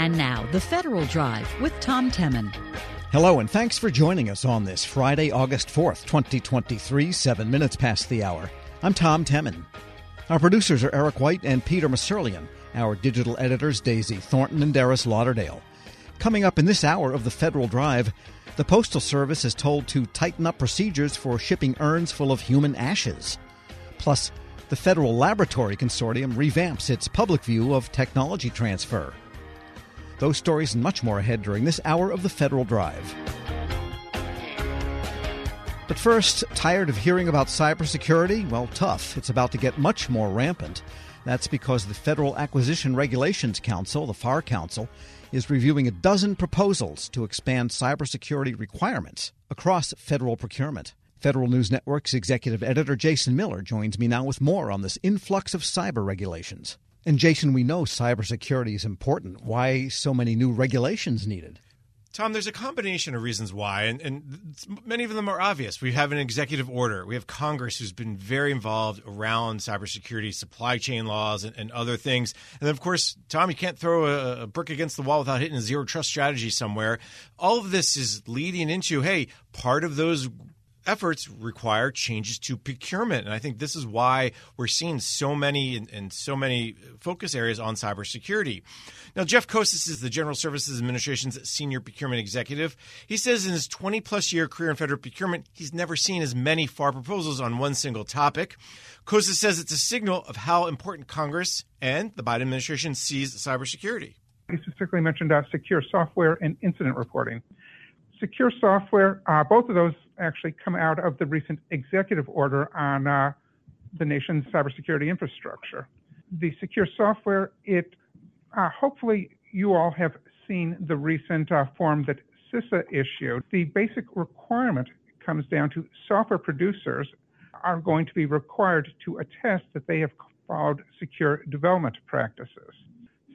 And now, the Federal Drive with Tom Temin. Hello, and thanks for joining us on this Friday, August 4th, 2023, seven minutes past the hour. I'm Tom Temin. Our producers are Eric White and Peter Musurlian. Our digital editors, Daisy Thornton and Darius Lauderdale. Coming up in this hour of the Federal Drive, the Postal Service is told to tighten up procedures for shipping urns full of human ashes. Plus, the Federal Laboratory Consortium revamps its public view of technology transfer. Those stories and much more ahead during this hour of the Federal Drive. But first, tired of hearing about cybersecurity? Well, tough. It's about to get much more rampant. That's because the Federal Acquisition Regulations Council, the FAR Council, is reviewing a dozen proposals to expand cybersecurity requirements across federal procurement. Federal News Network's executive editor Jason Miller joins me now with more on this influx of cyber regulations. And Jason, we know cybersecurity is important. Why so many new regulations needed? Tom, there's a combination of reasons why, and, and, many of them are obvious. We have an executive order. We have Congress who's been very involved around cybersecurity, supply chain laws, and, and other things. And then, of course, Tom, you can't throw a, a, brick against the wall without hitting a zero trust strategy somewhere. All of this is leading into, hey, part of those efforts require changes to procurement. And I think this is why we're seeing so many and, so many focus areas on cybersecurity. Now, Jeff Koses is the General Services Administration's senior procurement executive. He says in his 20 plus year career in federal procurement, he's never seen as many FAR proposals on one single topic. Koses says it's a signal of how important Congress and the Biden administration sees cybersecurity. He specifically mentioned uh, secure software and incident reporting. Secure software, uh, both of those actually come out of the recent executive order on uh, the nation's cybersecurity infrastructure. The secure software, it uh, hopefully you all have seen the recent uh, form that CISA issued. The basic requirement comes down to software producers are going to be required to attest that they have followed secure development practices.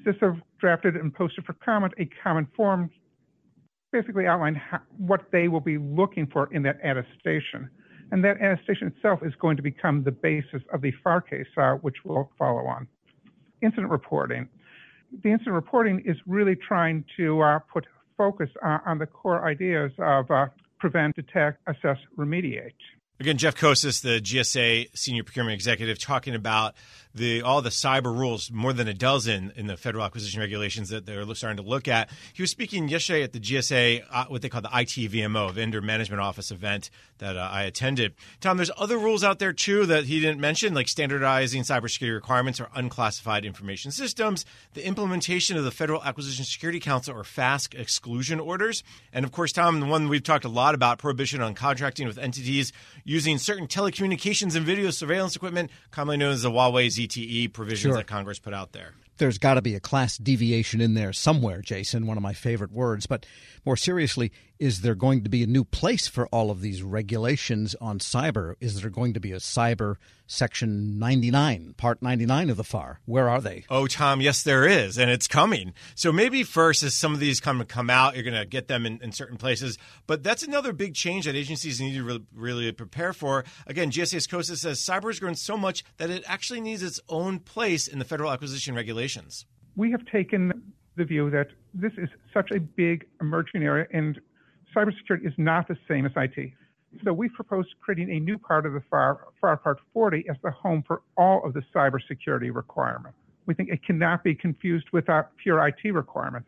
CISA drafted and posted for comment a common form basically outline what they will be looking for in that attestation. And that attestation itself is going to become the basis of the FAR case, uh, which we'll follow on. Incident reporting. The incident reporting is really trying to uh, put focus uh, on the core ideas of uh, prevent, detect, assess, remediate. Again, Jeff Koses, the GSA senior procurement executive, talking about the all the cyber rules, more than a dozen in the federal acquisition regulations that they're starting to look at. He was speaking yesterday at the GSA, uh, what they call the ITVMO, Vendor Management Office event that uh, I attended. Tom, there's other rules out there too that he didn't mention, like standardizing cybersecurity requirements or unclassified information systems, the implementation of the Federal Acquisition Security Council or FASC exclusion orders, and of course, Tom, the one we've talked a lot about, prohibition on contracting with entities using certain telecommunications and video surveillance equipment, commonly known as the Huawei ZTE provisions sure. that Congress put out there. There's got to be a class deviation in there somewhere, Jason, one of my favorite words. But more seriously, is there going to be a new place for all of these regulations on cyber? Is there going to be a cyber section 99, part 99 of the FAR? Where are they? Oh, Tom, yes, there is, and it's coming. So maybe first, as some of these come come out, you're going to get them in, in, certain places. But that's another big change that agencies need to re- really prepare for. Again, GSA's Koses says cyber has grown so much that it actually needs its own place in the federal acquisition regulations. We have taken the view that this is such a big emerging area and cybersecurity is not the same as IT. So we proposed creating a new part of the FAR, FAR Part 40 as the home for all of the cybersecurity requirements. We think it cannot be confused with our pure IT requirements.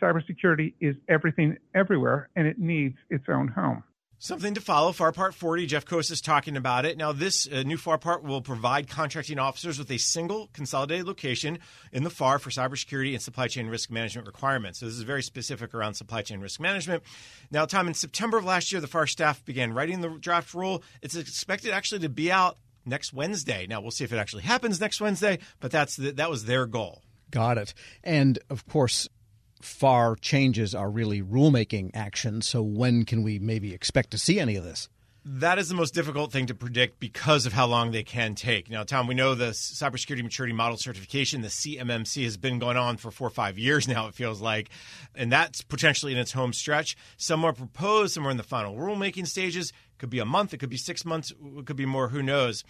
Cybersecurity is everything everywhere, and it needs its own home. Something to follow. FAR Part 40. Jeff Koses is talking about it. Now, this uh, new FAR Part will provide contracting officers with a single consolidated location in the FAR for cybersecurity and supply chain risk management requirements. So, this is very specific around supply chain risk management. Now, Tom, in September of last year, the FAR staff began writing the draft rule. It's expected actually to be out next Wednesday. Now, we'll see if it actually happens next Wednesday, but that's the, that was their goal. Got it. And of course, FAR changes are really rulemaking action. So when can we maybe expect to see any of this? That is the most difficult thing to predict because of how long they can take. Now, Tom, we know the Cybersecurity Maturity Model Certification, the CMMC, has been going on for four or five years now, it feels like. And that's potentially in its home stretch. Some are proposed, some are in the final rulemaking stages. It could be a month, it could be six months, it could be more, who knows.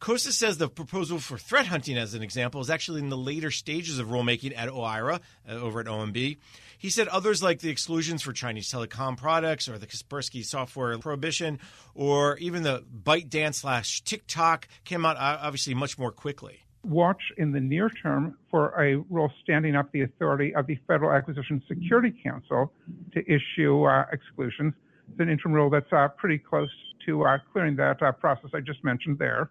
Koses says the proposal for threat hunting, as an example, is actually in the later stages of rulemaking at OIRA uh, over at OMB. He said others like the exclusions for Chinese telecom products or the Kaspersky software prohibition or even the ByteDance slash TikTok came out uh, obviously much more quickly. Watch in the near term for a rule standing up the authority of the Federal Acquisition Security Council to issue uh, exclusions. It's an interim rule that's uh, pretty close to uh, clearing that uh, process I just mentioned there.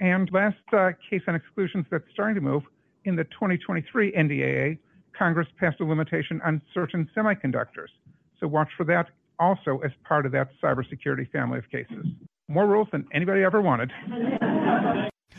And last uh, case on exclusions that's starting to move in the 2023 NDAA, Congress passed a limitation on certain semiconductors. So watch for that also as part of that cybersecurity family of cases. More rules than anybody ever wanted.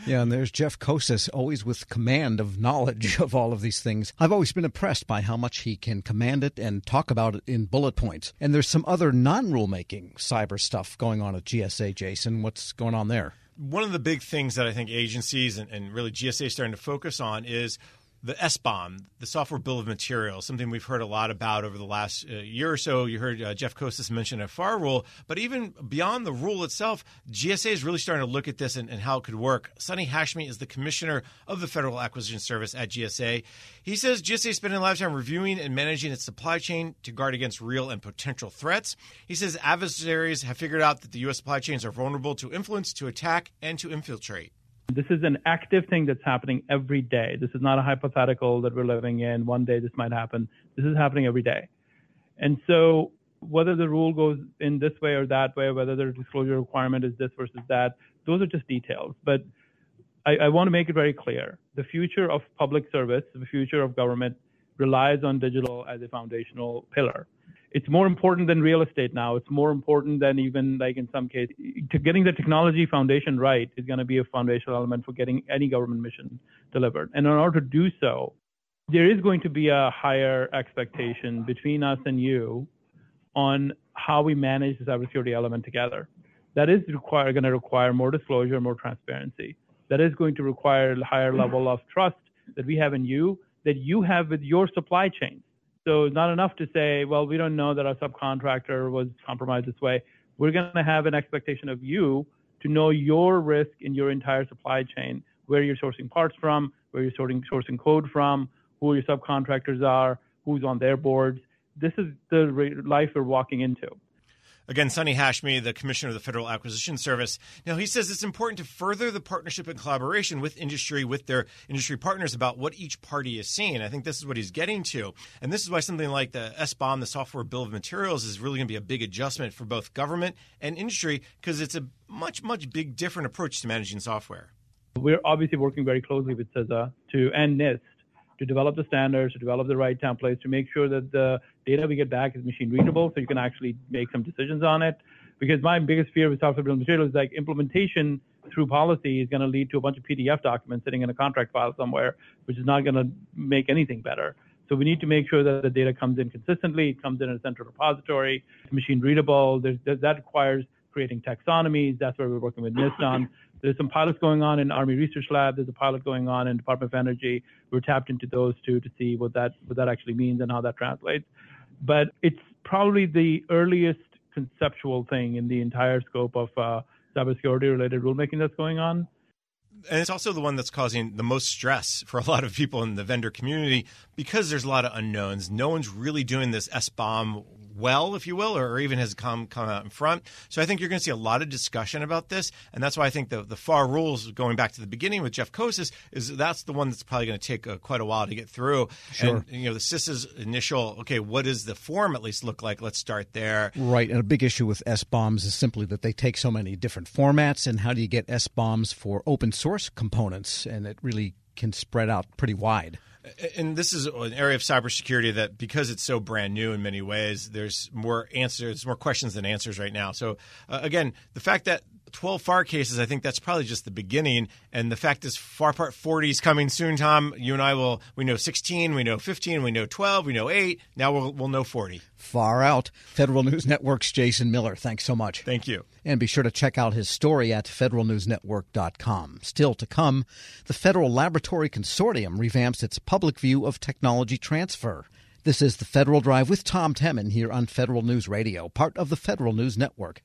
Yeah, and there's Jeff Koses, always with command of knowledge of all of these things. I've always been impressed by how much he can command it and talk about it in bullet points. And there's some other non rulemaking cyber stuff going on at GSA, Jason. What's going on there? One of the big things that I think agencies and, and really GSA starting to focus on is the SBOM, the software bill of materials, something we've heard a lot about over the last uh, year or so. You heard uh, Jeff Koses mention a FAR rule, but even beyond the rule itself, GSA is really starting to look at this and, and, how it could work. Sonny Hashmi is the commissioner of the Federal Acquisition Service at GSA. He says GSA is spending a lot of time reviewing and managing its supply chain to guard against real and potential threats. He says adversaries have figured out that the U.S. supply chains are vulnerable to influence, to attack, and to infiltrate. This is an active thing that's happening every day. This is not a hypothetical that we're living in. One day this might happen. This is happening every day. And so whether the rule goes in this way or that way, whether the disclosure requirement is this versus that, those are just details. But I, I want to make it very clear. The future of public service, the future of government relies on digital as a foundational pillar it's more important than real estate now. It's more important than even like in some cases, to getting the technology foundation right is going to be a foundational element for getting any government mission delivered. And in order to do so, there is going to be a higher expectation between us and you on how we manage the cybersecurity element together. That is require, going to require more disclosure, more transparency. That is going to require a higher level of trust that we have in you, that you have with your supply chain so it's not enough to say, well, we don't know that our subcontractor was compromised this way. We're going to have an expectation of you to know your risk in your entire supply chain, where you're sourcing parts from, where you're sourcing, sourcing code from, who your subcontractors are, who's on their boards. This is the life we're walking into. Again, Sonny Hashmi, the Commissioner of the Federal Acquisition Service. Now, he says it's important to further the partnership and collaboration with industry, with their industry partners about what each party is seeing. I think this is what he's getting to. And this is why something like the SBOM, the Software Bill of Materials, is really going to be a big adjustment for both government and industry because it's a much, much big different approach to managing software. We're obviously working very closely with CISA to and NIST to develop the standards, to develop the right templates, to make sure that the data we get back is machine readable so you can actually make some decisions on it. Because my biggest fear with software of materials is like implementation through policy is going to lead to a bunch of PDF documents sitting in a contract file somewhere, which is not going to make anything better. So we need to make sure that the data comes in consistently, it comes in a central repository, machine readable. There's, that requires creating taxonomies. That's where we're working with NIST on. There's some pilots going on in Army Research Lab. There's a pilot going on in Department of Energy. We're tapped into those two to see what that what that actually means and how that translates. But it's probably the earliest conceptual thing in the entire scope of uh, cybersecurity related rulemaking that's going on and it's also the one that's causing the most stress for a lot of people in the vendor community because there's a lot of unknowns. No one's really doing this SBOM well, if you will, or, even has come come out in front. So I think you're going to see a lot of discussion about this, and that's why I think the the FAR rules, going back to the beginning with Jeff Koses, is that's the one that's probably going to take uh, quite a while to get through. Sure. And you know, the CISA's initial, okay, what does the form at least look like? Let's start there. Right, and a big issue with SBOMs is simply that they take so many different formats, and how do you get SBOMs for open source components? And it really can spread out pretty wide. And this is an area of cybersecurity that, because it's so brand new in many ways, there's more answers, more questions than answers right now. So, uh, again, the fact that 12 FAR cases, I think that's probably just the beginning. And the fact is, FAR Part 40 is coming soon, Tom. You and I will, we know 16, we know 15, we know 12, we know 8. Now we'll, we'll know 40. Far out. Federal News Network's Jason Miller. Thanks so much. Thank you. And be sure to check out his story at federalnewsnetwork.com. Still to come, the Federal Laboratory Consortium revamps its public view of technology transfer. This is the Federal Drive with Tom Temin here on Federal News Radio, part of the Federal News Network.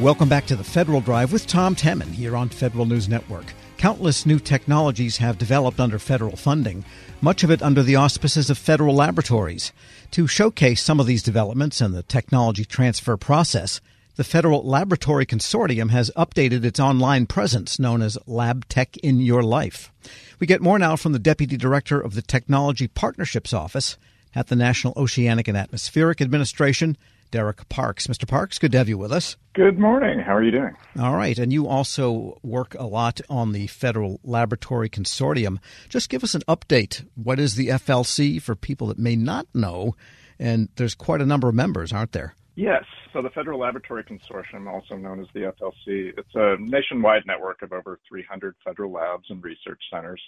Welcome back to the Federal Drive with Tom Temin here on Federal News Network. Countless new technologies have developed under federal funding, much of it under the auspices of federal laboratories. To showcase some of these developments and the technology transfer process, the Federal Laboratory Consortium has updated its online presence known as Lab Tech in Your Life. We get more now from the Deputy Director of the Technology Partnerships Office at the National Oceanic and Atmospheric Administration, Derek Parks. Mr. Parks, good to have you with us. Good morning. How are you doing? All right. And you also work a lot on the Federal Laboratory Consortium. Just give us an update. What is the FLC for people that may not know? And there's quite a number of members, aren't there? Yes. So the Federal Laboratory Consortium, also known as the FLC, it's a nationwide network of over 300 federal labs and research centers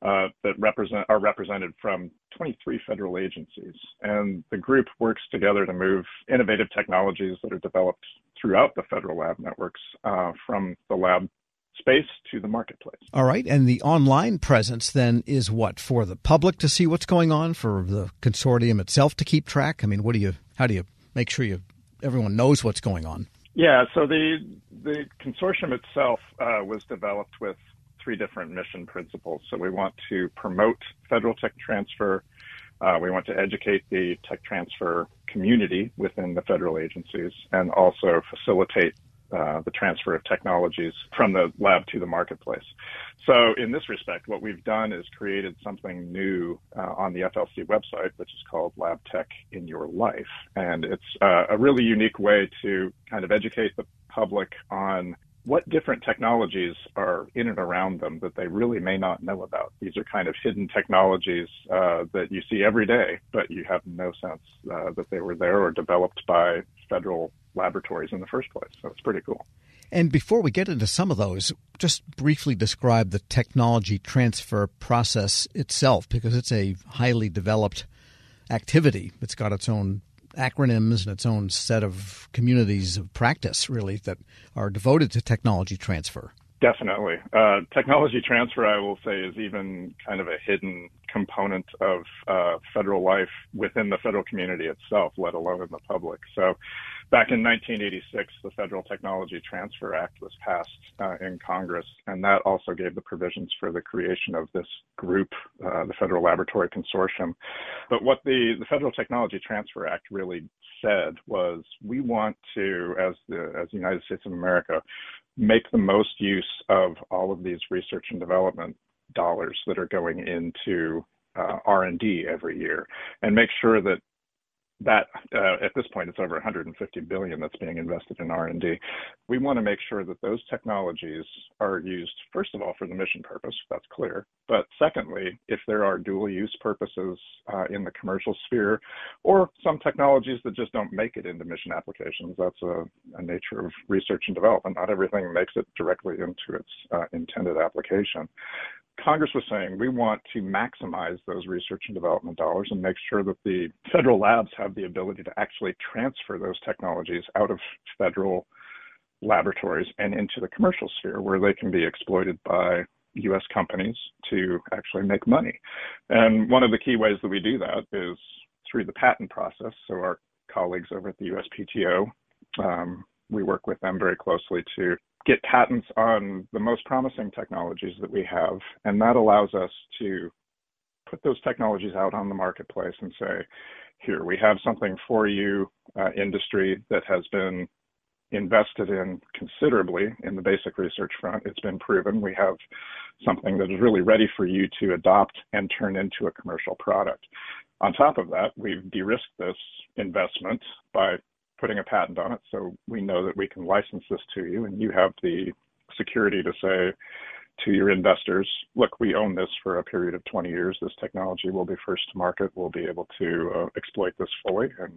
uh, that represent are represented from 23 federal agencies. And the group works together to move innovative technologies that are developed throughout the federal lab networks uh, from the lab space to the marketplace. All right. And the online presence then is what for the public to see what's going on, for the consortium itself to keep track. I mean, what do you? How do you make sure you everyone knows what's going on? Yeah, so the the consortium itself uh, was developed with three different mission principles. So we want to promote federal tech transfer. Uh, we want to educate the tech transfer community within the federal agencies and also facilitate uh, the transfer of technologies from the lab to the marketplace. So in this respect, what we've done is created something new uh, on the FLC website, which is called Lab Tech in Your Life. And it's uh, a really unique way to kind of educate the public on what different technologies are in and around them that they really may not know about. These are kind of hidden technologies uh, that you see every day, but you have no sense uh, that they were there or developed by federal laboratories in the first place. So it's pretty cool. And before we get into some of those, just briefly describe the technology transfer process itself, because it's a highly developed activity. It's got its own acronyms and its own set of communities of practice, really, that are devoted to technology transfer. Definitely. Uh, technology transfer, I will say, is even kind of a hidden component of uh, federal life within the federal community itself, let alone in the public. So, back in 1986, the Federal Technology Transfer Act was passed uh, in Congress, and that also gave the provisions for the creation of this group, uh, the Federal Laboratory Consortium. But what the, the Federal Technology Transfer Act really said was we want to, as the, as the United States of America, make the most use of all of these research and development dollars that are going into uh, R&D every year and make sure that that uh, at this point it's over 150 billion that's being invested in r&d we want to make sure that those technologies are used first of all for the mission purpose that's clear. But secondly if there are dual use purposes uh, in the commercial sphere or some technologies that just don't make it into mission applications that's a, a nature of research and development. Not everything makes it directly into its uh, intended application Congress was saying we want to maximize those research and development dollars and make sure that the federal labs have the ability to actually transfer those technologies out of federal laboratories and into the commercial sphere where they can be exploited by US companies to actually make money. And one of the key ways that we do that is through the patent process. So our colleagues over at the USPTO, um, we work with them very closely to get patents on the most promising technologies that we have. And that allows us to put those technologies out on the marketplace and say, here, we have something for you, uh, industry that has been invested in considerably in the basic research front. It's been proven. We have something that is really ready for you to adopt and turn into a commercial product. On top of that, we've de risked this investment by putting a patent on it. So we know that we can license this to you, and you have the security to say to your investors, look, we own this for a period of 20 years. This technology will be first to market. We'll be able to uh, exploit this fully, and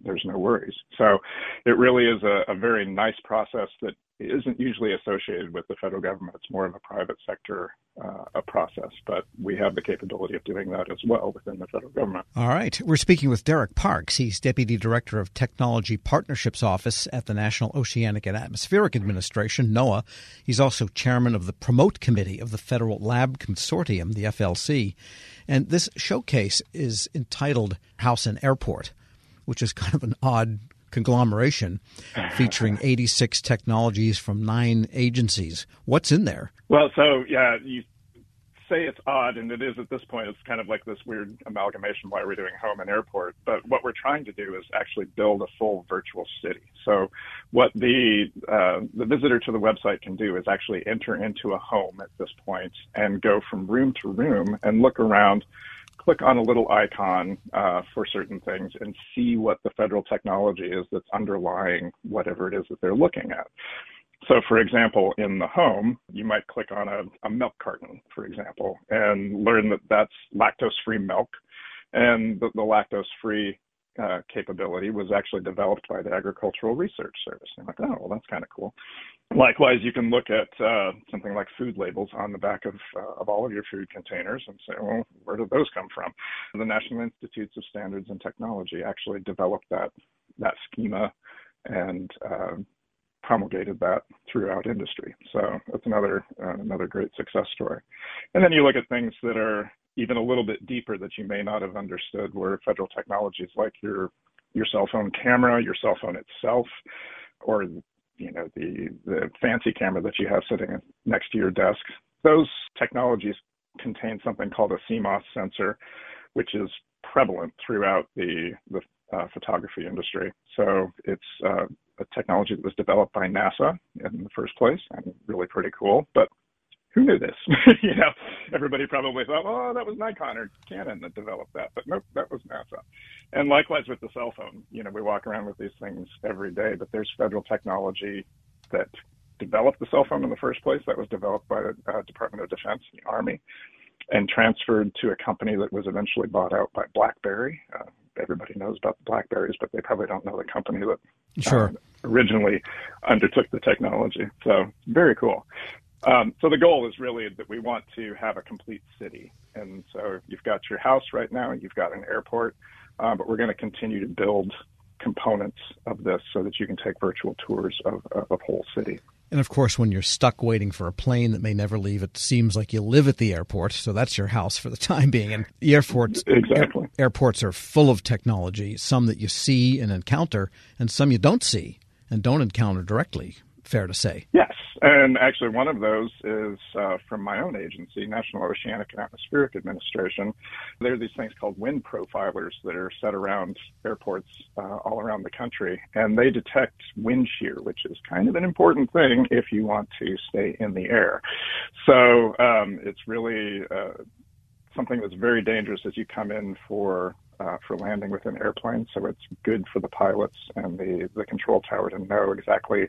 there's no worries. So it really is a, a, very nice process that isn't usually associated with the federal government. It's more of a private sector uh, a process, but we have the capability of doing that as well within the federal government. All right. We're speaking with Derek Parks. He's Deputy Director of Technology Partnerships Office at the National Oceanic and Atmospheric Administration, NOAA. He's also chairman of the Promote Committee of the Federal Lab Consortium, the FLC. And this showcase is entitled House and Airport which is kind of an odd conglomeration featuring 86 technologies from nine agencies. What's in there? Well, so yeah, you say it's odd, and it is at this point. It's kind of like this weird amalgamation why we're doing home and airport. But what we're trying to do is actually build a full virtual city. So what the uh, the visitor to the website can do is actually enter into a home at this point and go from room to room and look around. Click on a little icon uh, for certain things and see what the federal technology is that's underlying whatever it is that they're looking at. So, for example, in the home, you might click on a, a milk carton, for example, and learn that that's lactose free milk. And the, the lactose free uh, capability was actually developed by the Agricultural Research Service. And I'm like, oh, well, that's kind of cool. Likewise, you can look at uh, something like food labels on the back of, uh, of all of your food containers and say, well, where did those come from? The National Institutes of Standards and Technology actually developed that that schema and uh, promulgated that throughout industry. So that's another uh, another great success story. And then you look at things that are even a little bit deeper that you may not have understood, where federal technologies like your your cell phone camera, your cell phone itself, or you know the the fancy camera that you have sitting next to your desk. Those technologies contain something called a CMOS sensor, which is prevalent throughout the the uh, photography industry. So it's uh, a technology that was developed by NASA in the first place, and really pretty cool. But who knew this? you know, everybody probably thought, oh, that was Nikon or Canon that developed that, but nope, that was NASA. And likewise with the cell phone, you know, we walk around with these things every day, but there's federal technology that developed the cell phone in the first place. That was developed by the uh, Department of Defense, the Army, and transferred to a company that was eventually bought out by BlackBerry. Uh, everybody knows about the Blackberries, but they probably don't know the company that sure. uh, originally undertook the technology. So very cool. Um, so the goal is really that we want to have a complete city, and so you've got your house right now, and you've got an airport, uh, but we're going to continue to build components of this so that you can take virtual tours of, of whole city. And of course, when you're stuck waiting for a plane that may never leave, it seems like you live at the airport. So that's your house for the time being. And the airports, exactly. Air, airports are full of technology, some that you see and encounter, and some you don't see and don't encounter directly fair to say. Yes, and actually, one of those is uh, from my own agency, National Oceanic and Atmospheric Administration. There are these things called wind profilers that are set around airports uh, all around the country, and they detect wind shear, which is kind of an important thing if you want to stay in the air. So um, it's really uh, something that's very dangerous as you come in for uh, for landing with an airplane. So it's good for the pilots and the, the control tower to know exactly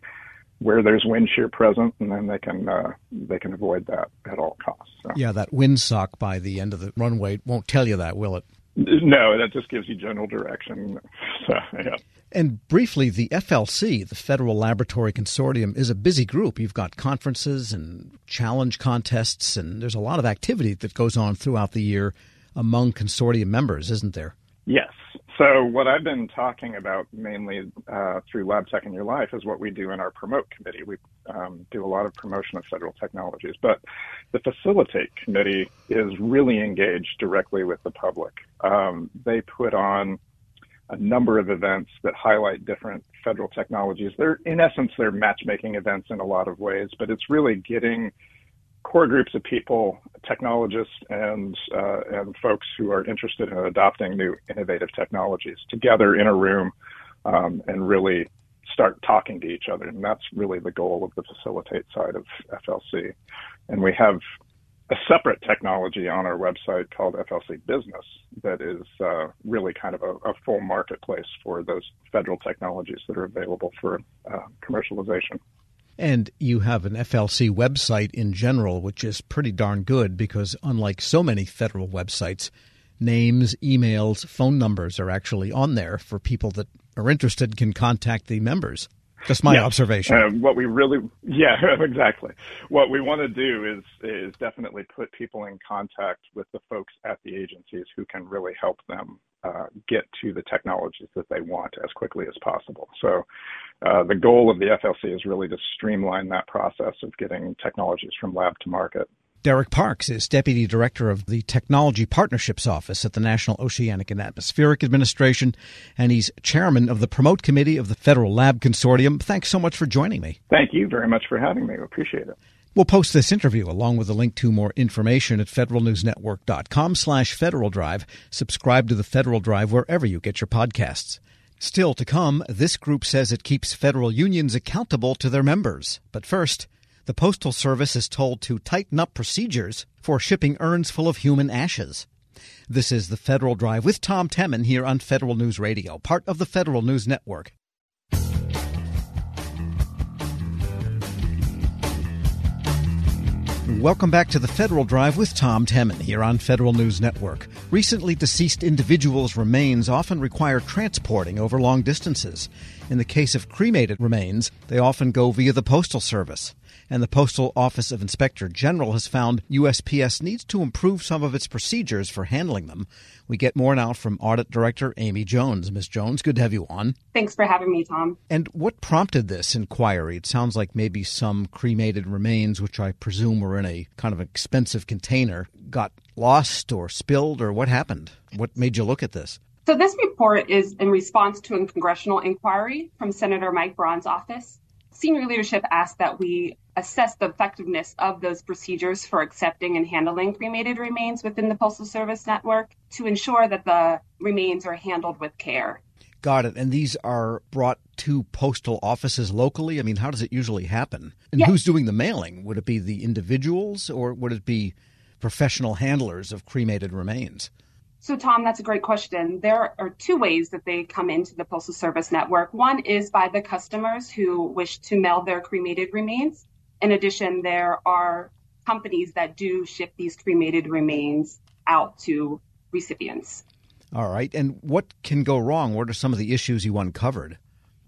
where there's wind shear present, and then they can uh, they can avoid that at all costs. So. Yeah, that windsock by the end of the runway won't tell you that, will it? No, that just gives you general direction. So, yeah. And briefly, the FLC, the Federal Laboratory Consortium, is a busy group. You've got conferences and challenge contests, and there's a lot of activity that goes on throughout the year among consortium members, isn't there? Yes. So what I've been talking about mainly uh, through Lab Tech in Your Life is what we do in our promote committee. We um, do a lot of promotion of federal technologies, but the facilitate committee is really engaged directly with the public. Um, they put on a number of events that highlight different federal technologies. They're in essence they're matchmaking events in a lot of ways, but it's really getting core groups of people, technologists and uh, and folks who are interested in adopting new innovative technologies together in a room um, and really start talking to each other. And that's really the goal of the facilitate side of FLC. And we have a separate technology on our website called FLC Business that is uh, really kind of a, a, full marketplace for those federal technologies that are available for uh, commercialization. And you have an FLC website in general, which is pretty darn good because, unlike so many federal websites, names, emails, phone numbers are actually on there for people that are interested can contact the members. Just my yeah. observation. Uh, what we really, yeah, exactly. What we want to do is is definitely put people in contact with the folks at the agencies who can really help them uh, get to the technologies that they want as quickly as possible. So, uh, the goal of the FLC is really to streamline that process of getting technologies from lab to market. Derek Parks is Deputy Director of the Technology Partnerships Office at the National Oceanic and Atmospheric Administration, and he's Chairman of the Promote Committee of the Federal Lab Consortium. Thanks so much for joining me. Thank you very much for having me. I appreciate it. We'll post this interview along with a link to more information at federalnewsnetwork.com slash Federal Drive. Subscribe to the Federal Drive wherever you get your podcasts. Still to come, this group says it keeps federal unions accountable to their members. But first, the Postal Service is told to tighten up procedures for shipping urns full of human ashes. This is the Federal Drive with Tom Temin here on Federal News Radio, part of the Federal News Network. Welcome back to the Federal Drive with Tom Temin here on Federal News Network. Recently deceased individuals' remains often require transporting over long distances. In the case of cremated remains, they often go via the Postal Service and the Postal Office of Inspector General has found USPS needs to improve some of its procedures for handling them. We get more now from Audit Director Amy Jones. Ms. Jones, good to have you on. Thanks for having me, Tom. And what prompted this inquiry? It sounds like maybe some cremated remains, which I presume were in a kind of expensive container, got lost or spilled, or what happened? What made you look at this? So, this report is in response to a congressional inquiry from Senator Mike Braun's office. Senior leadership asked that we assess the effectiveness of those procedures for accepting and handling cremated remains within the Postal Service network to ensure that the remains are handled with care. Got it. And these are brought to postal offices locally? I mean, how does it usually happen? And yes. who's doing the mailing? Would it be the individuals or would it be professional handlers of cremated remains? So, Tom, that's a great question. There are two ways that they come into the Postal Service network. One is by the customers who wish to mail their cremated remains. In addition, there are companies that do ship these cremated remains out to recipients. All right. And what can go wrong? What are some of the issues you uncovered?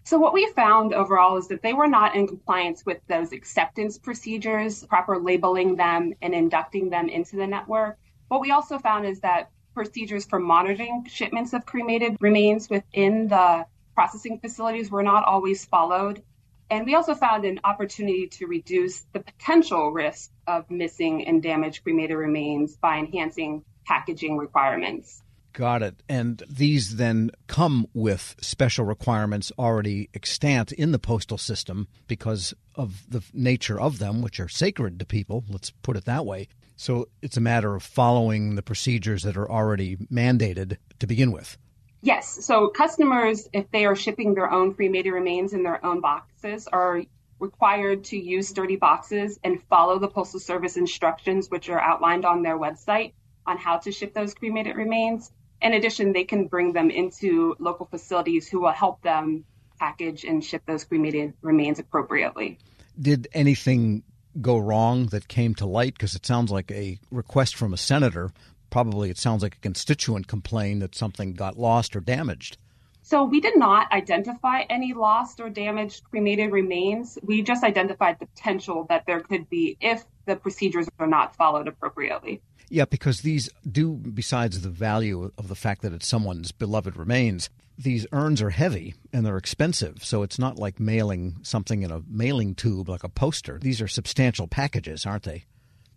So, what we found overall is that they were not in compliance with those acceptance procedures, proper labeling them and inducting them into the network. What we also found is that procedures for monitoring shipments of cremated remains within the processing facilities were not always followed. And we also found an opportunity to reduce the potential risk of missing and damaged cremated remains by enhancing packaging requirements. Got it. And these then come with special requirements already extant in the postal system because of the nature of them, which are sacred to people, let's put it that way. So it's a matter of following the procedures that are already mandated to begin with. Yes. So customers, if they are shipping their own cremated remains in their own boxes, are required to use sturdy boxes and follow the Postal Service instructions, which are outlined on their website on how to ship those cremated remains. In addition, they can bring them into local facilities who will help them package and ship those cremated remains appropriately. Did anything go wrong that came to light? Because it sounds like a request from a senator probably it sounds like a constituent complained that something got lost or damaged. So we did not identify any lost or damaged cremated remains. We just identified the potential that there could be if the procedures are not followed appropriately. Yeah, because these do, besides the value of the fact that it's someone's beloved remains, these urns are heavy and they're expensive. So it's not like mailing something in a mailing tube like a poster. These are substantial packages, aren't they?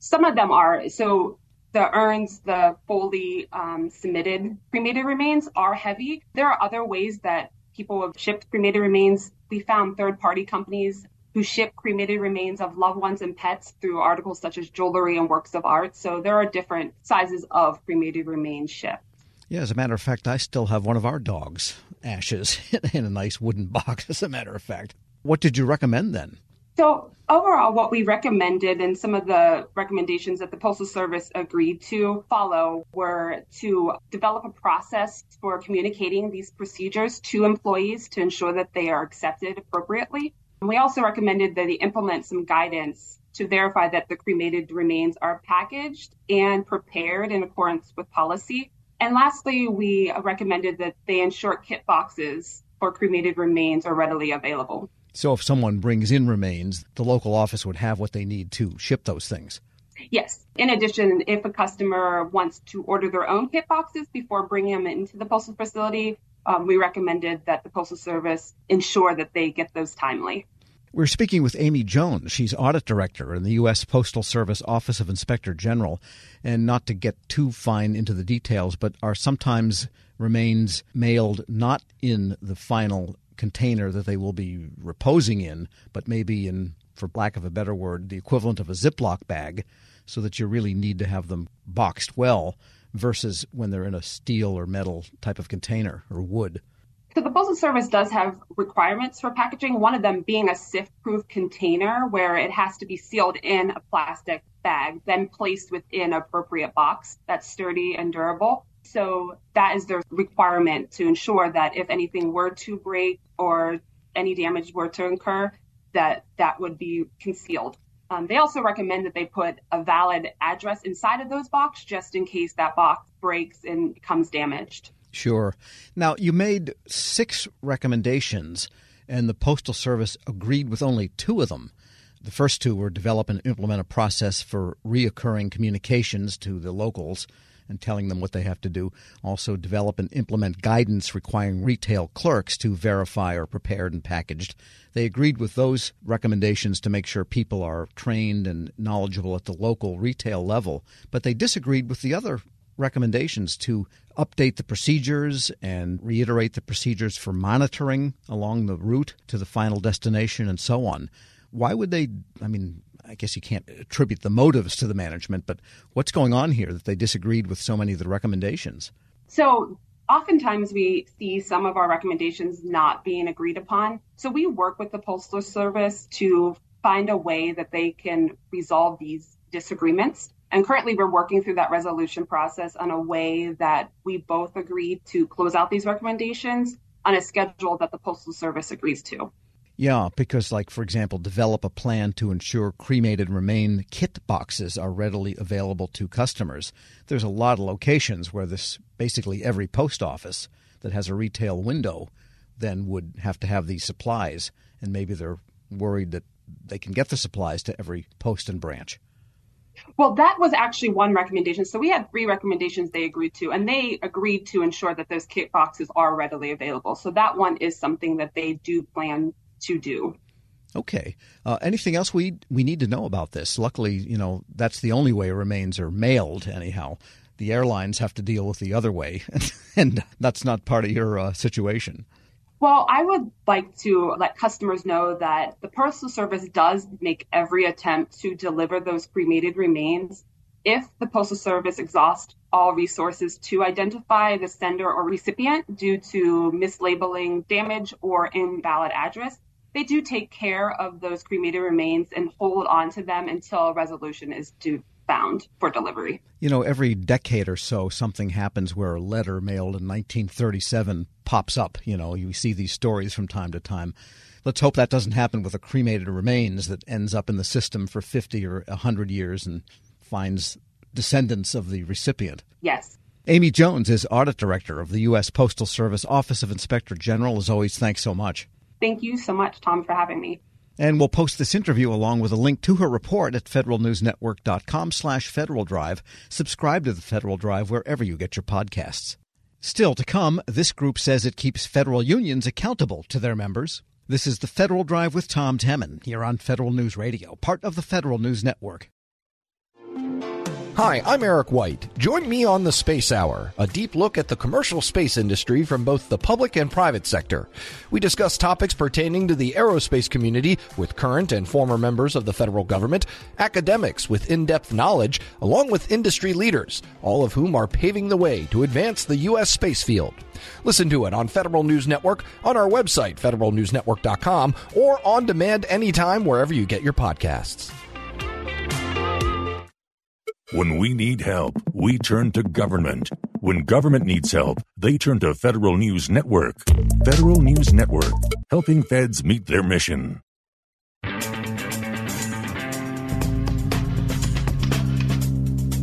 Some of them are. So the urns, the fully um, submitted cremated remains are heavy. There are other ways that people have shipped cremated remains. We found third party companies who ship cremated remains of loved ones and pets through articles such as jewelry and works of art. So there are different sizes of cremated remains shipped. Yeah, as a matter of fact, I still have one of our dogs' ashes in a nice wooden box, as a matter of fact. What did you recommend then? So, overall, what we recommended and some of the recommendations that the Postal Service agreed to follow were to develop a process for communicating these procedures to employees to ensure that they are accepted appropriately. And we also recommended that they implement some guidance to verify that the cremated remains are packaged and prepared in accordance with policy. And lastly, we recommended that they ensure kit boxes for cremated remains are readily available. So if someone brings in remains, the local office would have what they need to ship those things. Yes. In addition, if a customer wants to order their own kit boxes before bringing them into the postal facility, um, we recommended that the Postal Service ensure that they get those timely. We're speaking with Amy Jones. She's audit director in the U.S. Postal Service Office of Inspector General. And not to get too fine into the details, but are sometimes remains mailed not in the final container that they will be reposing in, but maybe in, for lack of a better word, the equivalent of a Ziploc bag, so that you really need to have them boxed well versus when they're in a steel or metal type of container or wood. The Postal Service does have requirements for packaging, one of them being a sift proof container where it has to be sealed in a plastic bag, then placed within appropriate box that's sturdy and durable. So that is their requirement to ensure that if anything were to break or any damage were to incur, that that would be concealed. Um, they also recommend that they put a valid address inside of those boxes just in case that box breaks and becomes damaged. Sure. Now, you made six recommendations, and the Postal Service agreed with only two of them. The first two were develop and implement a process for reoccurring communications to the locals and telling them what they have to do. Also, develop and implement guidance requiring retail clerks to verify or prepared and packaged. They agreed with those recommendations to make sure people are trained and knowledgeable at the local retail level, but they disagreed with the other recommendations to update the procedures and reiterate the procedures for monitoring along the route to the final destination and so on. Why would they? I mean, I guess you can't attribute the motives to the management, but what's going on here that they disagreed with so many of the recommendations? So, oftentimes we see some of our recommendations not being agreed upon. So, we work with the Postal Service to find a way that they can resolve these disagreements. And currently, we're working through that resolution process on a way that we both agree to close out these recommendations on a schedule that the Postal Service agrees to. Yeah, because, like, for example, develop a plan to ensure cremated remain kit boxes are readily available to customers. There's a lot of locations where this basically every post office that has a retail window then would have to have these supplies, and maybe they're worried that they can get the supplies to every post and branch. Well, that was actually one recommendation. So we had three recommendations they agreed to, and they agreed to ensure that those kit boxes are readily available. So that one is something that they do plan to do. Okay. Uh, anything else we we need to know about this? Luckily, you know that's the only way remains are mailed. Anyhow, the airlines have to deal with the other way, and that's not part of your uh, situation. Well, I would like to let customers know that the Postal Service does make every attempt to deliver those cremated remains. If the Postal Service exhausts all resources to identify the sender or recipient due to mislabeling, damage, or invalid address, they do take care of those cremated remains and hold on to them until a resolution is due found for delivery. You know, every decade or so, something happens where a letter mailed in 1937 pops up. You know, you see these stories from time to time. Let's hope that doesn't happen with a cremated remains that ends up in the system for 50 or 100 years and finds descendants of the recipient. Yes. Amy Jones is audit director of the U.S. Postal Service Office of Inspector General. As always, thanks so much. Thank you so much, Tom, for having me. And we'll post this interview along with a link to her report at federalnewsnetwork.com slash Federal Drive. Subscribe to the Federal Drive wherever you get your podcasts. Still to come, this group says it keeps federal unions accountable to their members. This is the Federal Drive with Tom Temin here on Federal News Radio, part of the Federal News Network. Hi, I'm Eric White. Join me on the Space Hour, a deep look at the commercial space industry from both the public and private sector. We discuss topics pertaining to the aerospace community with current and former members of the federal government, academics with in depth knowledge, along with industry leaders, all of whom are paving the way to advance the U.S. space field. Listen to it on Federal News Network, on our website, federalnewsnetwork.com, or on demand anytime wherever you get your podcasts. When we need help, we turn to government. When government needs help, they turn to Federal News Network. Federal News Network, helping feds meet their mission.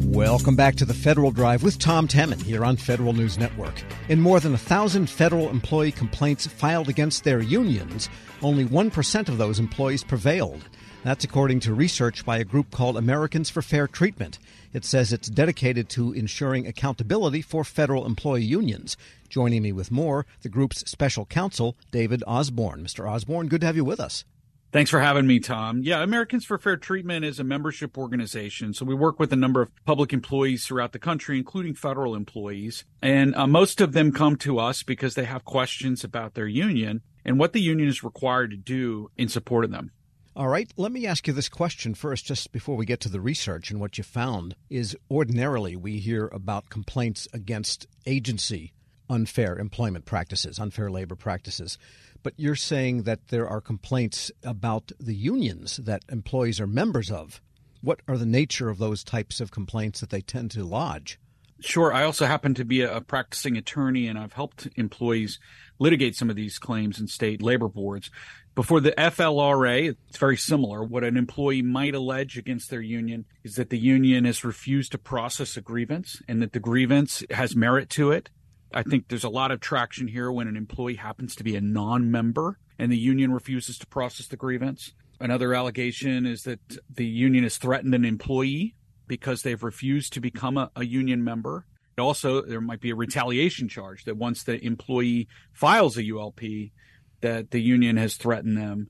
Welcome back to the Federal Drive with Tom Temin here on Federal News Network. In more than a thousand federal employee complaints filed against their unions, only 1% of those employees prevailed. That's according to research by a group called Americans for Fair Treatment. It says it's dedicated to ensuring accountability for federal employee unions. Joining me with more, the group's special counsel, David Osborne. Mr. Osborne, good to have you with us. Thanks for having me, Tom. Yeah, Americans for Fair Treatment is a membership organization. So we work with a number of public employees throughout the country, including federal employees. And uh, most of them come to us because they have questions about their union and what the union is required to do in support of them. All right, let me ask you this question first, just before we get to the research and what you found. Is ordinarily we hear about complaints against agency unfair employment practices, unfair labor practices. But you're saying that there are complaints about the unions that employees are members of. What are the nature of those types of complaints that they tend to lodge? Sure. I also happen to be a practicing attorney, and I've helped employees litigate some of these claims in state labor boards. Before the FLRA, it's very similar. What an employee might allege against their union is that the union has refused to process a grievance and that the grievance has merit to it I think there's a lot of traction here when an employee happens to be a non member and the union refuses to process the grievance. Another allegation is that the union has threatened an employee because they've refused to become a, a union member. Also, there might be a retaliation charge that once the employee files a ULP, that the union has threatened them.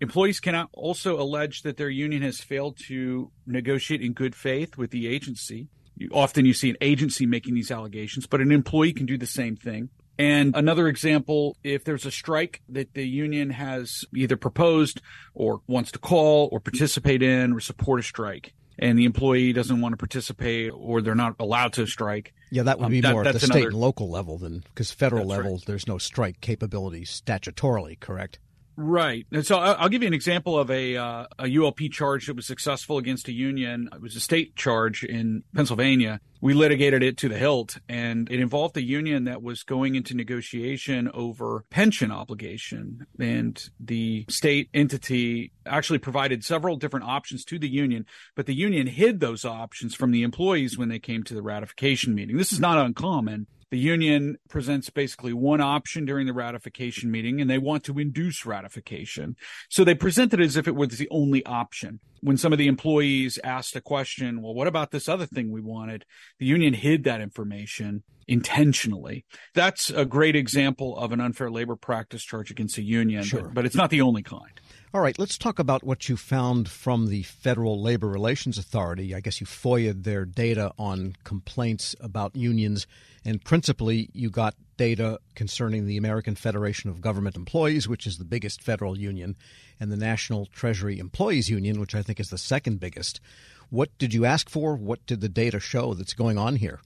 Employees can also allege that their union has failed to negotiate in good faith with the agency often you see an agency making these allegations, but an employee can do the same thing. And another example, if there's a strike that the union has either proposed or wants to call or participate in or support a strike, and the employee doesn't want to participate or they're not allowed to strike. Yeah, that would um, be um, more that, at the another, state and local level than because federal level right. there's no strike capability statutorily, correct? Right. And so I'll give you an example of a uh, a ULP charge that was successful against a union. It was a state charge in Pennsylvania. We litigated it to the hilt, and it involved a union that was going into negotiation over pension obligation. And the state entity actually provided several different options to the union, but the union hid those options from the employees when they came to the ratification meeting. This is not uncommon the union presents basically one option during the ratification meeting and they want to induce ratification. So they present it as if it was the only option. When some of the employees asked a question, well, what about this other thing we wanted? The union hid that information intentionally. That's a great example of an unfair labor practice charge against a union, sure. but, but it's not the only kind. All right, let's talk about what you found from the Federal Labor Relations Authority. I guess you FOIA'd their data on complaints about unions, and principally you got data concerning the American Federation of Government Employees, which is the biggest federal union, and the National Treasury Employees Union, which I think is the second biggest. What did you ask for? What did the data show that's going on here?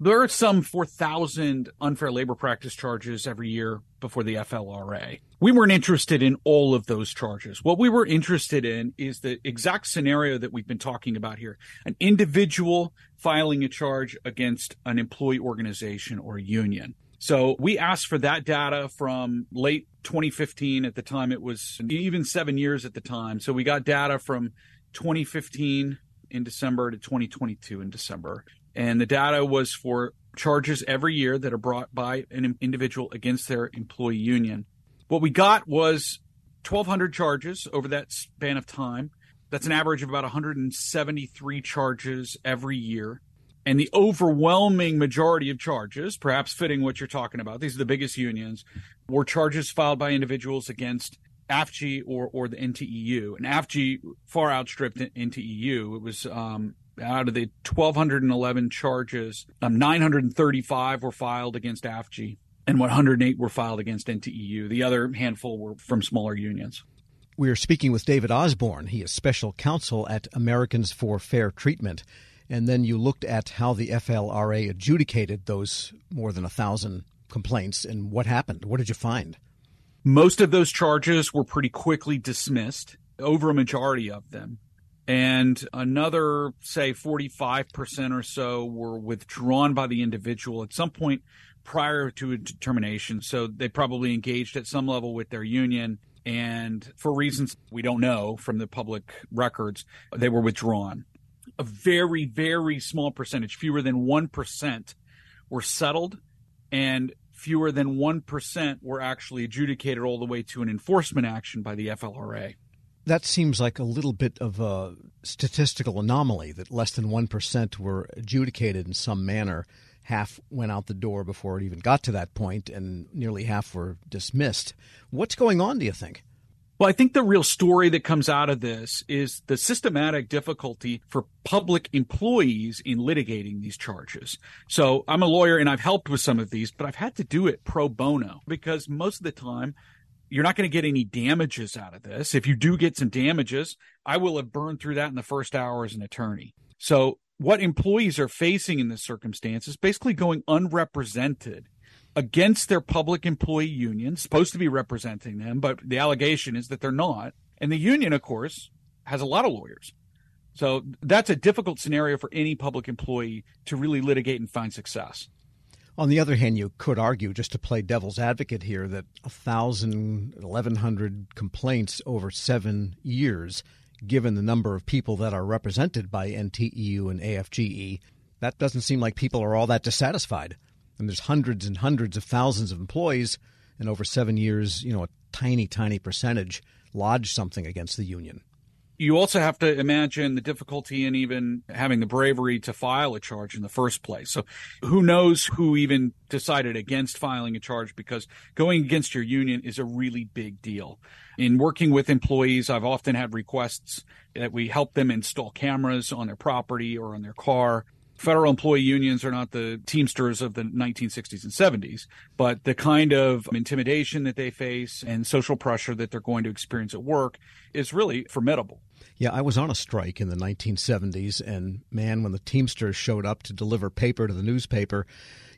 There are some 4,000 unfair labor practice charges every year before the FLRA. We weren't interested in all of those charges. What we were interested in is the exact scenario that we've been talking about here an individual filing a charge against an employee organization or union. So we asked for that data from late 2015. At the time, it was even seven years at the time. So we got data from 2015 in December to 2022 in December. And the data was for charges every year that are brought by an individual against their employee union. What we got was 1,200 charges over that span of time. That's an average of about 173 charges every year. And the overwhelming majority of charges, perhaps fitting what you're talking about, these are the biggest unions, were charges filed by individuals against AFGE or, or the NTEU. And AFGE far outstripped NTEU. It was um, out of the 1,211 charges, um, 935 were filed against AFGE and 108 were filed against NTEU. The other handful were from smaller unions. We are speaking with David Osborne. He is special counsel at Americans for Fair Treatment. And then you looked at how the FLRA adjudicated those more than a thousand complaints and what happened. What did you find? Most of those charges were pretty quickly dismissed, over a majority of them and another say 45% or so were withdrawn by the individual at some point prior to a determination. So they probably engaged at some level with their union and for reasons we don't know from the public records they were withdrawn. A very very small percentage fewer than 1% were settled and fewer than 1% were actually adjudicated all the way to an enforcement action by the FLRA that seems like a little bit of a statistical anomaly that less than 1% were adjudicated in some manner. Half went out the door before it even got to that point, and nearly half were dismissed. What's going on, do you think? Well, I think the real story that comes out of this is the systematic difficulty for public employees in litigating these charges. So I'm a lawyer and I've helped with some of these, but I've had to do it pro bono because most of the time you're not going to get any damages out of this. If you do get some damages, I will have burned through that in the first hour as an attorney. So what employees are facing in this circumstance is basically going unrepresented against their public employee union, supposed to be representing them, but the allegation is that they're not. And the union, of course, has a lot of lawyers. So that's a difficult scenario for any public employee to really litigate and find success. On the other hand, you could argue, just to play devil's advocate here, that 1,000, 1,100 complaints over seven years, given the number of people that are represented by NTEU and AFGE, that doesn't seem like people are all that dissatisfied and there's hundreds and hundreds of thousands of employees, and over seven years, you know, a tiny, tiny percentage lodge something against the union. You also have to imagine the difficulty in even having the bravery to file a charge in the first place. So, who knows who even decided against filing a charge because going against your union is a really big deal. In working with employees, I've often had requests that we help them install cameras on their property or on their car federal employee unions are not the Teamsters of the 1960s and 70s, but the kind of intimidation that they face and social pressure that they're going to experience at work is really formidable. Yeah, I was on a strike in the 1970s, and man, when the Teamsters showed up to deliver paper to the newspaper,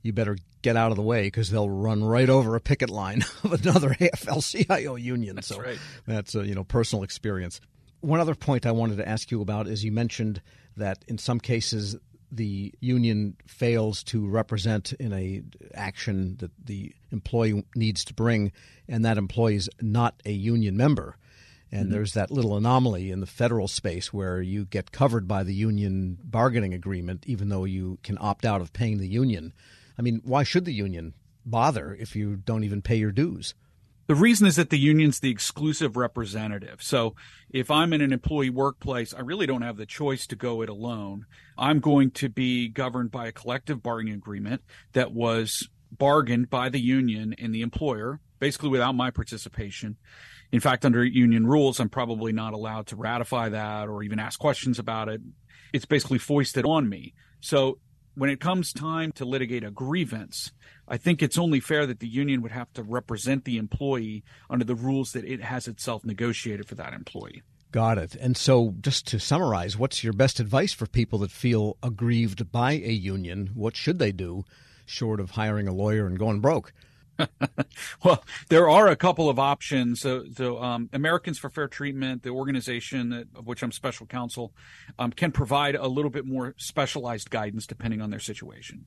you better get out of the way because they'll run right over a picket line of another AFL-CIO union. That's so right. that's a you know personal experience. One other point I wanted to ask you about is you mentioned that in some cases the union fails to represent in a action that the employee needs to bring, and that employee is not a union member. And mm-hmm. there's that little anomaly in the federal space where you get covered by the union bargaining agreement, even though you can opt out of paying the union. I mean, why should the union bother if you don't even pay your dues? The reason is that the union's the exclusive representative. So if I'm in an employee workplace, I really don't have the choice to go it alone. I'm going to be governed by a collective bargaining agreement that was bargained by the union and the employer, basically without my participation. In fact, under union rules, I'm probably not allowed to ratify that or even ask questions about it. It's basically foisted on me. So when it comes time to litigate a grievance, I think it's only fair that the union would have to represent the employee under the rules that it has itself negotiated for that employee. Got it. And so, just to summarize, what's your best advice for people that feel aggrieved by a union? What should they do, short of hiring a lawyer and going broke? well, there are a couple of options. So, so um, Americans for Fair Treatment, the organization that, of which I'm special counsel, um, can provide a little bit more specialized guidance depending on their situation.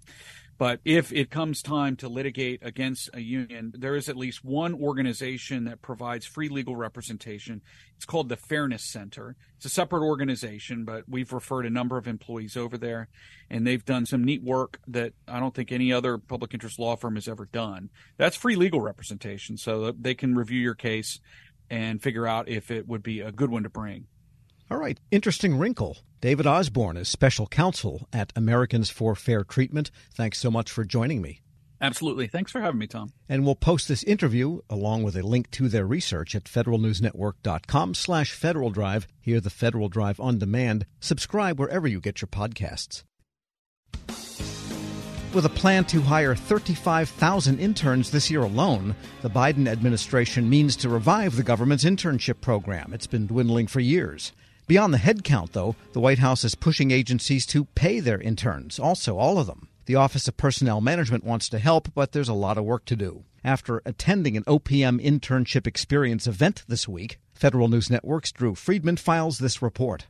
But if it comes time to litigate against a union, there is at least one organization that provides free legal representation. It's called the Fairness Center. It's a separate organization, but we've referred a number of employees over there, and they've done some neat work that I don't think any other public interest law firm has ever done. That's free legal representation, so they can review your case and figure out if it would be a good one to bring. All right, interesting wrinkle. David Osborne is special counsel at Americans for Fair Treatment. Thanks so much for joining me. Absolutely. Thanks for having me, Tom. And we'll post this interview along with a link to their research at federalnewsnetwork.com slash Federal Drive. Hear the Federal Drive on demand. Subscribe wherever you get your podcasts. With a plan to hire 35,000 interns this year alone, the Biden administration means to revive the government's internship program. It's been dwindling for years. Beyond the headcount, though, the White House is pushing agencies to pay their interns, also all of them. The Office of Personnel Management wants to help, but there's a lot of work to do. After attending an OPM internship experience event this week, Federal News Network's Drew Friedman files this report.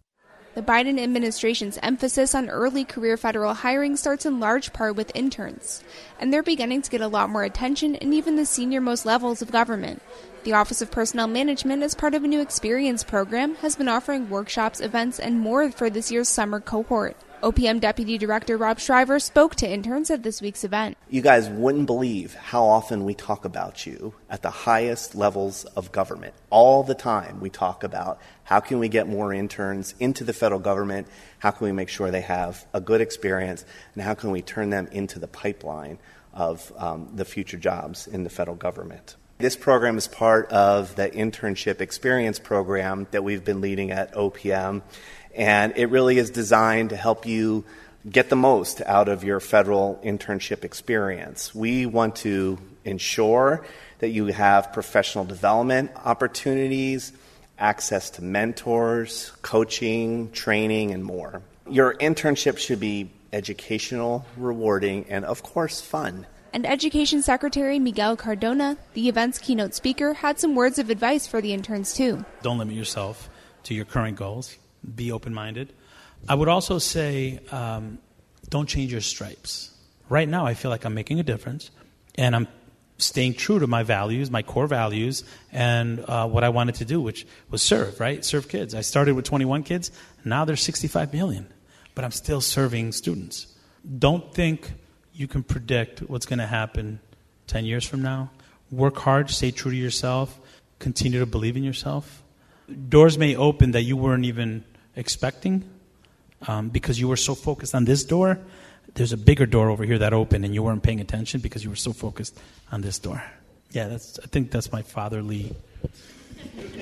The Biden administration's emphasis on early career federal hiring starts in large part with interns, and they're beginning to get a lot more attention in even the senior most levels of government. The Office of Personnel Management, as part of a new experience program, has been offering workshops, events, and more for this year's summer cohort. OPM Deputy Director Rob Shriver spoke to interns at this week's event. You guys wouldn't believe how often we talk about you at the highest levels of government. All the time we talk about how can we get more interns into the federal government, how can we make sure they have a good experience, and how can we turn them into the pipeline of um, the future jobs in the federal government. This program is part of the internship experience program that we've been leading at OPM, and it really is designed to help you get the most out of your federal internship experience. We want to ensure that you have professional development opportunities, access to mentors, coaching, training, and more. Your internship should be educational, rewarding, and of course, fun. And Education Secretary Miguel Cardona, the event's keynote speaker, had some words of advice for the interns too. Don't limit yourself to your current goals, be open minded. I would also say um, don't change your stripes. Right now, I feel like I'm making a difference, and I'm staying true to my values, my core values, and uh, what I wanted to do, which was serve, right? Serve kids. I started with 21 kids, now there's 65 million, but I'm still serving students. Don't think you can predict what's going to happen 10 years from now. Work hard, stay true to yourself, continue to believe in yourself. Doors may open that you weren't even expecting um, because you were so focused on this door there's a bigger door over here that opened and you weren't paying attention because you were so focused on this door. Yeah, that's I think that's my fatherly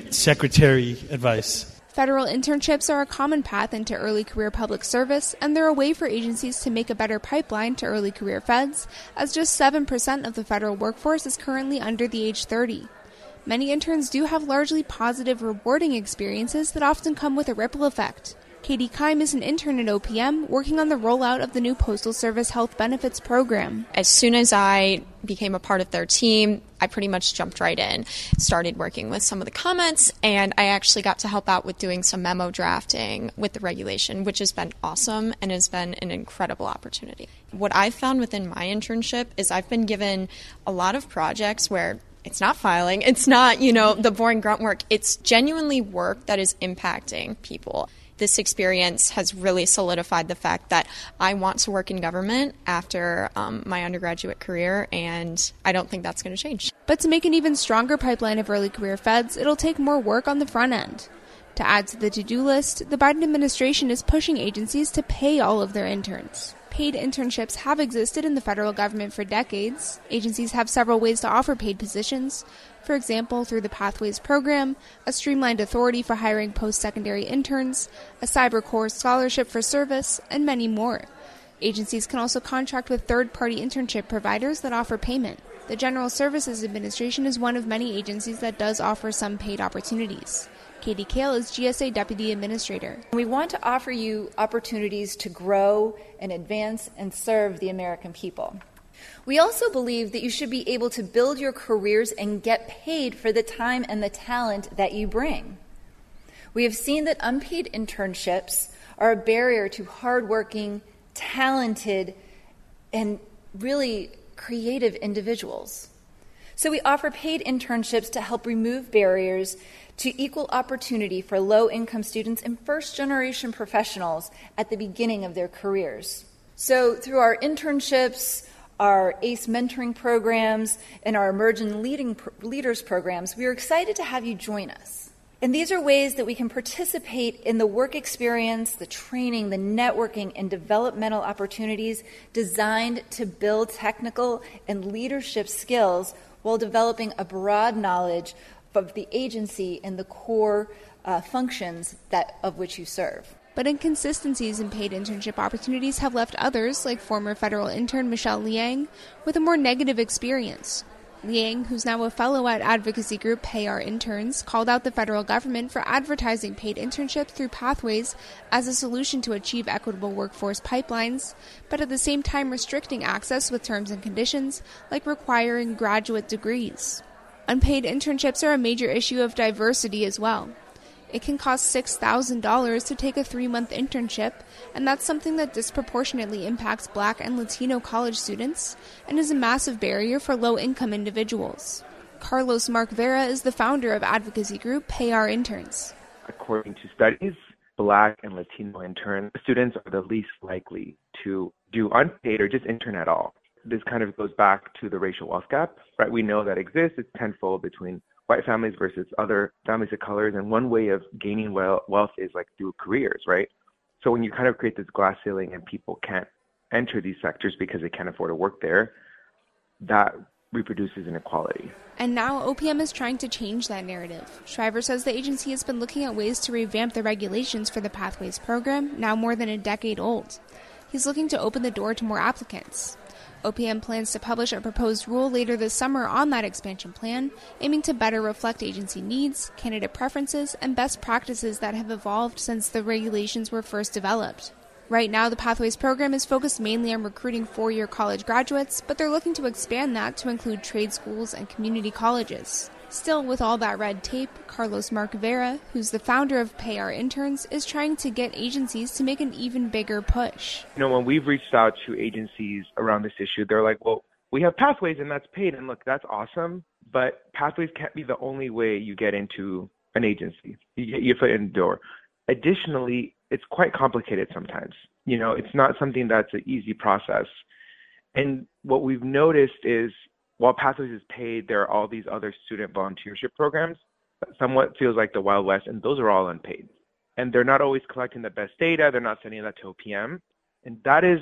secretary advice. Federal internships are a common path into early career public service, and they're a way for agencies to make a better pipeline to early career feds, as just 7% of the federal workforce is currently under the age 30. Many interns do have largely positive, rewarding experiences that often come with a ripple effect. Katie Kime is an intern at OPM working on the rollout of the new Postal Service Health Benefits Program. As soon as I became a part of their team, I pretty much jumped right in, started working with some of the comments, and I actually got to help out with doing some memo drafting with the regulation, which has been awesome and has been an incredible opportunity. What I've found within my internship is I've been given a lot of projects where it's not filing, it's not, you know, the boring grunt work. It's genuinely work that is impacting people this experience has really solidified the fact that I want to work in government after um, my undergraduate career, and I don't think that's going to change. But to make an even stronger pipeline of early career feds, it'll take more work on the front end. To add to the to do list, the Biden administration is pushing agencies to pay all of their interns. Paid internships have existed in the federal government for decades. Agencies have several ways to offer paid positions, for example, through the Pathways program, a streamlined authority for hiring post secondary interns, a Cyber Corps scholarship for service, and many more. Agencies can also contract with third party internship providers that offer payment. The General Services Administration is one of many agencies that does offer some paid opportunities. Katy Kale is GSA Deputy Administrator. We want to offer you opportunities to grow and advance and serve the American people. We also believe that you should be able to build your careers and get paid for the time and the talent that you bring. We have seen that unpaid internships are a barrier to hardworking, talented, and really creative individuals. So we offer paid internships to help remove barriers to equal opportunity for low income students and first generation professionals at the beginning of their careers. So through our internships, our ACE mentoring programs, and our emerging leading leaders programs, we are excited to have you join us. And these are ways that we can participate in the work experience, the training, the networking, and developmental opportunities designed to build technical and leadership skills while developing a broad knowledge of the agency and the core uh, functions that, of which you serve but inconsistencies in paid internship opportunities have left others, like former federal intern Michelle Liang, with a more negative experience. Liang, who's now a fellow at advocacy group Pay Our Interns, called out the federal government for advertising paid internships through pathways as a solution to achieve equitable workforce pipelines, but at the same time restricting access with terms and conditions like requiring graduate degrees. Unpaid internships are a major issue of diversity as well. It can cost $6,000 to take a three month internship, and that's something that disproportionately impacts black and Latino college students and is a massive barrier for low income individuals. Carlos Mark Vera is the founder of advocacy group Pay Our Interns. According to studies, black and Latino intern students are the least likely to do unpaid or just intern at all. This kind of goes back to the racial wealth gap, right? We know that exists. It's tenfold between white families versus other families of colors. And one way of gaining wealth is like through careers, right? So when you kind of create this glass ceiling and people can't enter these sectors because they can't afford to work there, that reproduces inequality. And now OPM is trying to change that narrative. Shriver says the agency has been looking at ways to revamp the regulations for the Pathways program, now more than a decade old. He's looking to open the door to more applicants. OPM plans to publish a proposed rule later this summer on that expansion plan, aiming to better reflect agency needs, candidate preferences, and best practices that have evolved since the regulations were first developed. Right now, the Pathways program is focused mainly on recruiting four year college graduates, but they're looking to expand that to include trade schools and community colleges. Still, with all that red tape, Carlos Mark Vera, who's the founder of Pay Our Interns, is trying to get agencies to make an even bigger push. You know, when we've reached out to agencies around this issue, they're like, well, we have pathways and that's paid. And look, that's awesome, but pathways can't be the only way you get into an agency. You get your foot in the door. Additionally, it's quite complicated sometimes. You know, it's not something that's an easy process. And what we've noticed is while Pathways is paid, there are all these other student volunteership programs somewhat feels like the Wild West, and those are all unpaid. And they're not always collecting the best data. They're not sending that to OPM. And that is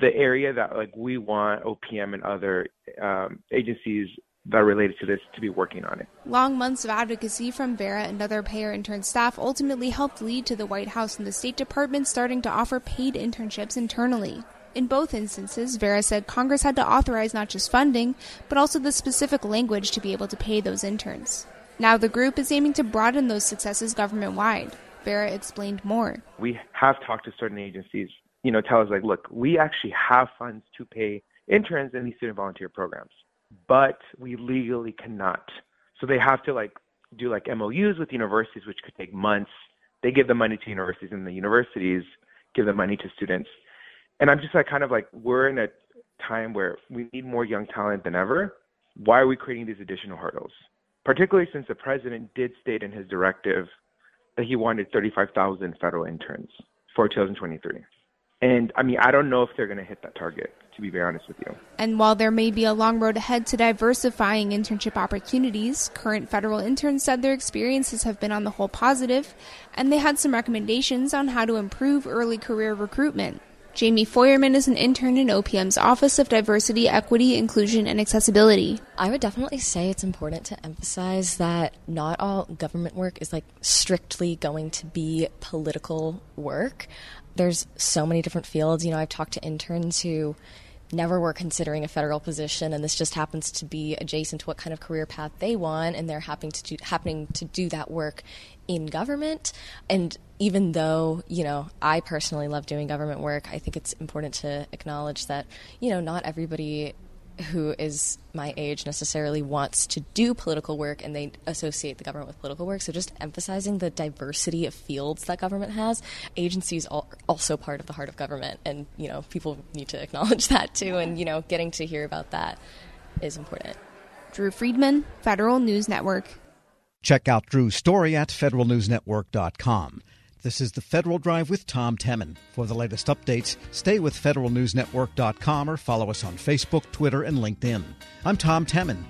the area that like we want OPM and other um, agencies that are related to this to be working on it. Long months of advocacy from Vera and other Pay Our Intern staff ultimately helped lead to the White House and the State Department starting to offer paid internships internally. In both instances, Vera said Congress had to authorize not just funding, but also the specific language to be able to pay those interns. Now the group is aiming to broaden those successes government wide. Vera explained more. We have talked to certain agencies, you know, tell us like, look, we actually have funds to pay interns in these student volunteer programs but we legally cannot. So they have to like do like MOUs with universities, which could take months. They give the money to universities, and the universities give the money to students. And I'm just like kind of like we're in a time where we need more young talent than ever. Why are we creating these additional hurdles? Particularly since the president did state in his directive that he wanted 35,000 federal interns for 2023. And I mean, I don't know if they're going to hit that target, to be very honest with you. And while there may be a long road ahead to diversifying internship opportunities, current federal interns said their experiences have been on the whole positive, and they had some recommendations on how to improve early career recruitment. Jamie Feuerman is an intern in OPM's Office of Diversity, Equity, Inclusion, and Accessibility. I would definitely say it's important to emphasize that not all government work is like strictly going to be political work there's so many different fields. You know, I've talked to interns who never were considering a federal position, and this just happens to be adjacent to what kind of career path they want, and they're happening to do, happening to do that work in government. And even though you know I personally love doing government work, I think it's important to acknowledge that you know not everybody who is my age necessarily wants to do political work and they associate the government with political work. So just emphasizing the diversity of fields that government has. Agencies are also part of the heart of government, and you know people need to acknowledge that too. And you know getting to hear about that is important. Drew Friedman, Federal News Network. Check out Drew's story at federalnewsnetwork.com. This is the Federal Drive with Tom Temin. For the latest updates, stay with federalnewsnetwork.com or follow us on Facebook, Twitter, and LinkedIn. I'm Tom Temin.